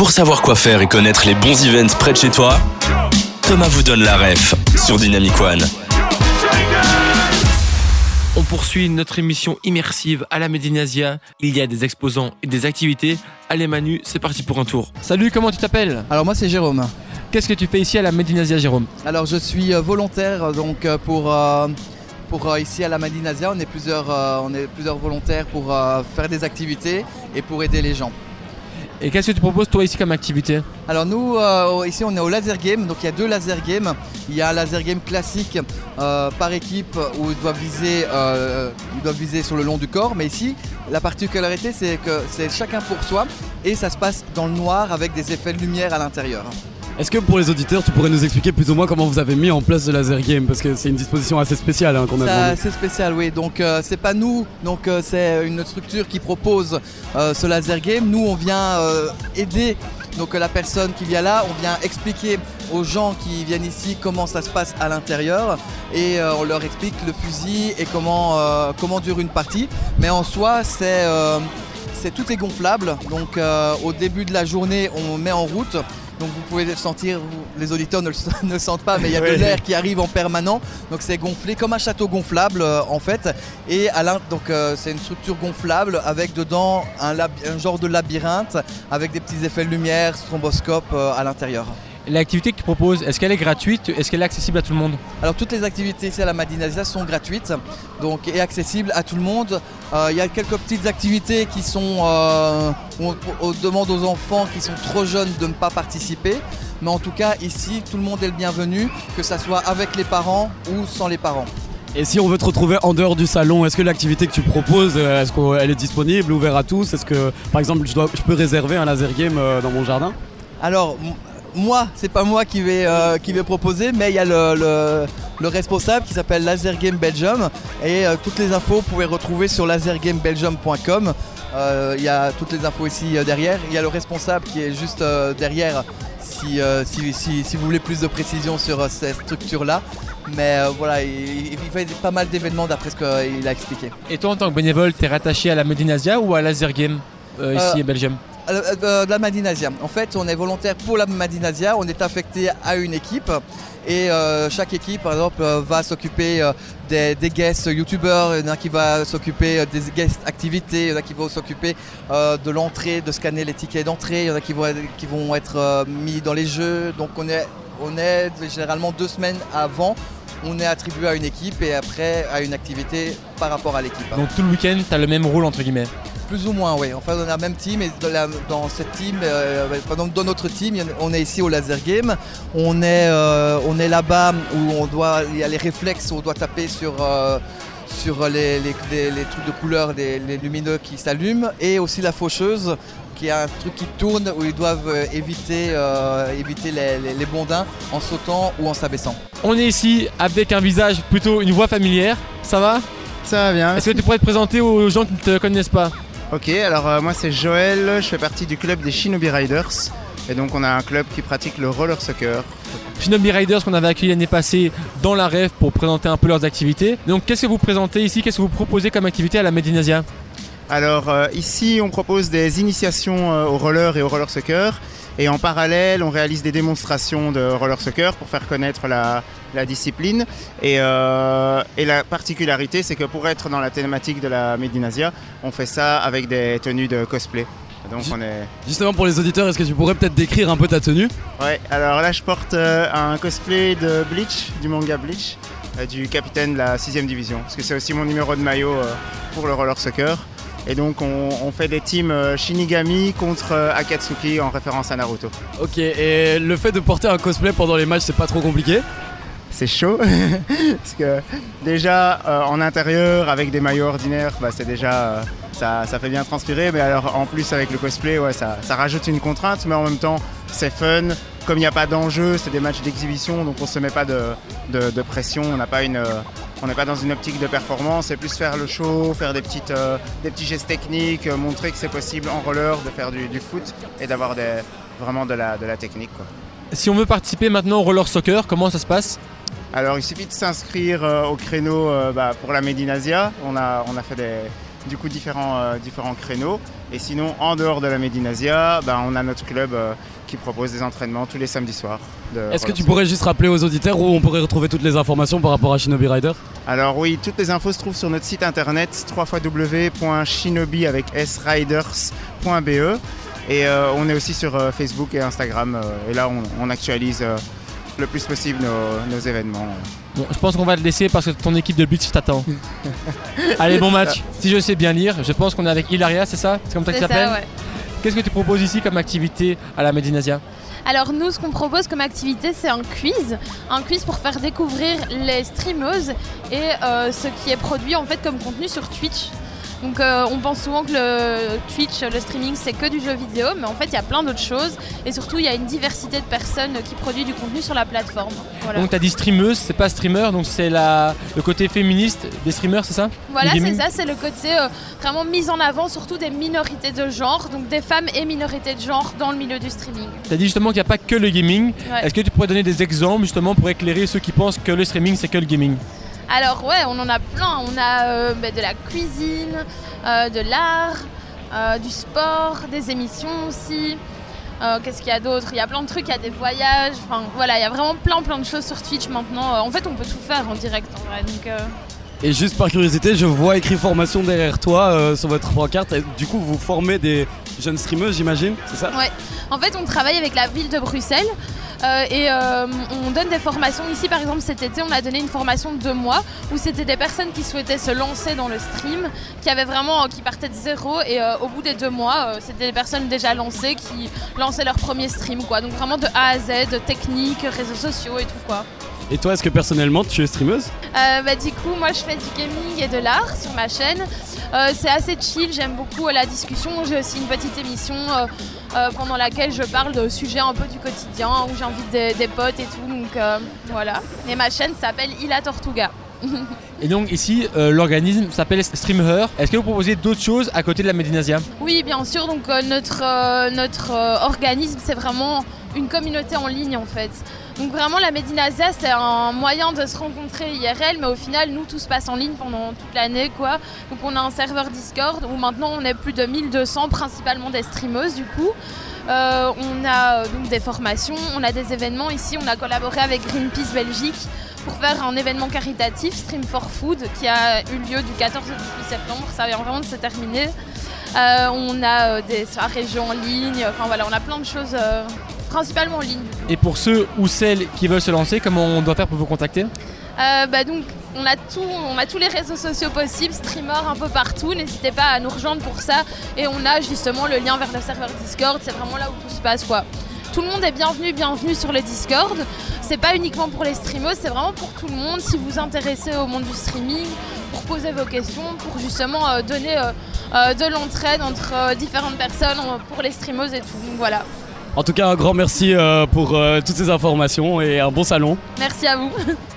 Pour savoir quoi faire et connaître les bons events près de chez toi, Thomas vous donne la ref sur Dynamic One. On poursuit notre émission immersive à la Médinasia. Il y a des exposants et des activités. Allez Manu, c'est parti pour un tour. Salut, comment tu t'appelles Alors moi c'est Jérôme. Qu'est-ce que tu fais ici à la Médinasia, Jérôme Alors je suis euh, volontaire donc euh, pour, euh, pour ici à la Médinasia. On est plusieurs, on est plusieurs volontaires pour faire des activités et pour aider les gens. Et qu'est-ce que tu proposes toi ici comme activité Alors nous ici on est au laser game, donc il y a deux laser games. Il y a un laser game classique par équipe où ils doivent viser, ils doivent viser sur le long du corps, mais ici la particularité c'est que c'est chacun pour soi et ça se passe dans le noir avec des effets de lumière à l'intérieur. Est-ce que pour les auditeurs, tu pourrais nous expliquer plus ou moins comment vous avez mis en place le laser game? Parce que c'est une disposition assez spéciale hein, qu'on a. C'est assez spécial, oui. Donc euh, c'est pas nous, donc euh, c'est une structure qui propose euh, ce laser game. Nous, on vient aider donc la personne qui vient là, on vient expliquer aux gens qui viennent ici comment ça se passe à l'intérieur et on leur explique le fusil et comment, comment dure une partie. Mais en soi, c'est c'est tout est gonflable. Donc au début de la journée, on met en route donc vous pouvez le sentir, les auditeurs ne le, sentent pas, mais il y a de l'air qui arrive en permanent. Donc c'est gonflé comme un château gonflable euh, en fait. Et à donc euh, c'est une structure gonflable avec dedans un, genre de labyrinthe avec des petits effets de lumière, stromboscope euh, à l'intérieur. L'activité que tu proposes, est-ce qu'elle est gratuite? Est-ce qu'elle est accessible à tout le monde? Alors toutes les activités ici à la Madinasia sont gratuites donc, et accessibles à tout le monde. Euh, il y a quelques petites activités qui sont, euh, on, demande aux enfants qui sont trop jeunes de ne pas participer. Mais en tout cas ici, tout le monde est le bienvenu, que ce soit avec les parents ou sans les parents. Et si on veut te retrouver en dehors du salon, est-ce que l'activité que tu proposes, euh, est-ce qu'elle est disponible, ouverte à tous? Est-ce que, par exemple, je, je, peux réserver un laser game dans mon jardin? Alors, moi, c'est pas moi qui vais, euh, qui vais proposer, mais il y a le, responsable qui s'appelle Laser Game Belgium et euh, toutes les infos vous pouvez retrouver sur lasergamebelgium.com. Euh, il y a toutes les infos ici derrière. Il y a le responsable qui est juste derrière si, si, vous voulez plus de précision sur cette structure-là. Mais voilà, il, fait pas mal d'événements d'après ce qu'il a expliqué. Et toi, en tant que bénévole, tu es rattaché à la Medinasia ou à Laser Game ici à Belgium? euh, de la Madinasia. En fait, on est volontaire pour la Madinasia, on est affecté à une équipe et euh, chaque équipe, par exemple, va s'occuper des, guests youtubeurs, il y en a qui va s'occuper des guests activités, il y en a qui vont s'occuper de l'entrée, de scanner les tickets d'entrée, il y en a qui vont, qui vont être mis dans les jeux. Donc on est, on est généralement deux semaines avant on est attribué à une équipe et après à une activité par rapport à l'équipe. Donc tout le week-end, tu as le même rôle entre guillemets plus ou moins, oui. Enfin, on a la même team et dans, cette team, euh, dans notre team, on est ici au laser game. On est, euh, on est là-bas où on doit, il y a les réflexes, où on doit taper sur. Euh, sur les, trucs de couleur, les, lumineux qui s'allument, et aussi la faucheuse, qui a un truc qui tourne où ils doivent éviter, éviter les, bondins en sautant ou en s'abaissant. On est ici avec un visage plutôt une voix familière, ça va? Ça va bien. Est-ce que tu pourrais te présenter aux gens qui ne te connaissent pas? Ok, alors euh, moi c'est Joël, je fais partie du club des Shinobi Riders. Et donc on a un club qui pratique le roller soccer. Shinobi Riders qu'on avait accueilli l'année passée dans la rêve pour présenter un peu leurs activités. Donc qu'est-ce que vous présentez ici? Qu'est-ce que vous proposez comme activité à la Medinasia Alors euh, ici on propose des initiations euh, au roller et au roller soccer. Et en parallèle, on réalise des démonstrations de roller soccer pour faire connaître la, discipline. Euh, et, la particularité, c'est que pour être dans la thématique de la Medinasia, on fait ça avec des tenues de cosplay. Donc on est... Justement pour les auditeurs, est-ce que tu pourrais peut-être décrire un peu ta tenue? Ouais, alors là je porte euh, un cosplay de Bleach, du manga Bleach, euh, du capitaine de la 6ème division, parce que c'est aussi mon numéro de maillot pour le roller soccer. Et donc on, fait des teams euh, Shinigami contre euh, Akatsuki en référence à Naruto. Ok, et le fait de porter un cosplay pendant les matchs, c'est pas trop compliqué? C'est chaud parce que déjà euh, en intérieur avec des maillots ordinaires bah, c'est déjà ça, fait bien transpirer mais alors en plus avec le cosplay ouais, ça, rajoute une contrainte mais en même temps c'est fun comme il n'y a pas d'enjeu c'est des matchs d'exhibition donc on se met pas de, de pression on n'a pas une on n'est pas dans une optique de performance, c'est plus faire le show, faire des, petites, euh, des petits gestes techniques, euh, montrer que c'est possible en roller de faire du, foot et d'avoir vraiment de la, de la technique. Si on veut participer maintenant au roller soccer, comment ça se passe? Alors il suffit de s'inscrire euh, au créneau bah, pour la Medinasia. On a, on a fait des, du coup différents, différents créneaux. Et sinon, en dehors de la Medinasia, ben, on a notre club qui propose des entraînements tous les samedis soirs. Est-ce que tu pourrais juste rappeler aux auditeurs où on pourrait retrouver toutes les informations par rapport à Shinobi Rider? Alors oui, toutes les infos se trouvent sur notre site internet www.shinobi avec sriders.be et euh, on est aussi sur euh, Facebook et Instagram euh, et là on, actualise le plus possible nos, événements. Bon, je pense qu'on va te laisser parce que ton équipe de beach t'attend. Allez, bon match. Si je sais bien lire, je pense qu'on est avec Hilaria, c'est ça? C'est comme ça que tu t'appelles Qu'est-ce que tu proposes ici comme activité à la Medinasia alors nous, ce qu'on propose comme activité, c'est un quiz, un quiz pour faire découvrir les streameuses et euh, ce qui est produit en fait comme contenu sur Twitch. Donc euh, on pense souvent que le Twitch, le streaming, c'est que du jeu vidéo, mais en fait il y a plein d'autres choses. Et surtout il y a une diversité de personnes qui produisent du contenu sur la plateforme. Donc tu as dit streameuse, c'est pas streamer, donc c'est le côté féministe des streamers, c'est ça? Voilà, c'est ça, c'est le côté euh, vraiment mis en avant, surtout des minorités de genre, donc des femmes et minorités de genre dans le milieu du streaming. Tu as dit justement qu'il n'y a pas que le gaming. Est-ce que tu pourrais donner des exemples justement pour éclairer ceux qui pensent que le streaming c'est que le gaming? Alors ouais, on en a plein. On a euh, bah, de la cuisine, euh, de l'art, euh, du sport, des émissions aussi. Qu'est-ce qu'il y a d'autre? Il y a plein de trucs, il y a des voyages. Enfin voilà, il y a vraiment plein plein de choses sur Twitch maintenant. en fait, on peut tout faire en direct en vrai. Et juste par curiosité, je vois écrit formation derrière toi sur votre pancarte. Du coup, vous formez des jeunes streamers, j'imagine, c'est ça? Ouais. En fait, on travaille avec la ville de Bruxelles. Euh, et euh, on donne des formations. Ici, par exemple, cet été, on a donné une formation de deux mois où c'était des personnes qui souhaitaient se lancer dans le stream, qui avaient vraiment, qui partaient de zéro. Et euh, au bout des deux mois, c'était des personnes déjà lancées qui lançaient leur premier stream, quoi. Donc vraiment de A à Z, technique, réseaux sociaux et tout, quoi. Et toi, est-ce que personnellement, tu es streameuse? Bah, Du coup, moi, je fais du gaming et de l'art sur ma chaîne. c'est assez chill, j'aime beaucoup la discussion. J'ai aussi une petite émission euh, pendant laquelle je parle de sujets un peu du quotidien, où j'invite des, des, potes et tout. Donc euh, voilà. Et ma chaîne s'appelle Ila Tortuga. Et donc ici, euh, l'organisme s'appelle Streamer. Est-ce que vous proposez d'autres choses à côté de la Medinasia Oui, bien sûr. Donc notre, notre organisme, c'est vraiment une communauté en ligne en fait. Donc vraiment la Medinasia c'est un moyen de se rencontrer IRL mais au final nous tout se passe en ligne pendant toute l'année quoi. Donc on a un serveur Discord où maintenant on est plus de 1200 principalement des streameuses du coup. Euh, on a euh, donc des formations, on a des événements ici, on a collaboré avec Greenpeace Belgique pour faire un événement caritatif Stream for Food qui a eu lieu du 14 au 18 septembre, ça vient vraiment de se terminer. Euh, on a des soirées jeux en ligne, enfin voilà, on a plein de choses principalement en ligne. Et pour ceux ou celles qui veulent se lancer, comment on doit faire pour vous contacter euh, bah donc on a tout, on a tous les réseaux sociaux possibles, streamers un peu partout. N'hésitez pas à nous rejoindre pour ça. Et on a justement le lien vers le serveur Discord. C'est vraiment là où tout se passe quoi. Tout le monde est bienvenu, bienvenue sur le Discord. C'est pas uniquement pour les streamers, c'est vraiment pour tout le monde. Si vous vous intéressez au monde du streaming, pour poser vos questions, pour justement euh, donner euh, de l'entraide entre différentes personnes pour les streamers et tout. Donc voilà. En tout cas, un grand merci euh, pour euh, toutes ces informations et un bon salon. Merci à vous.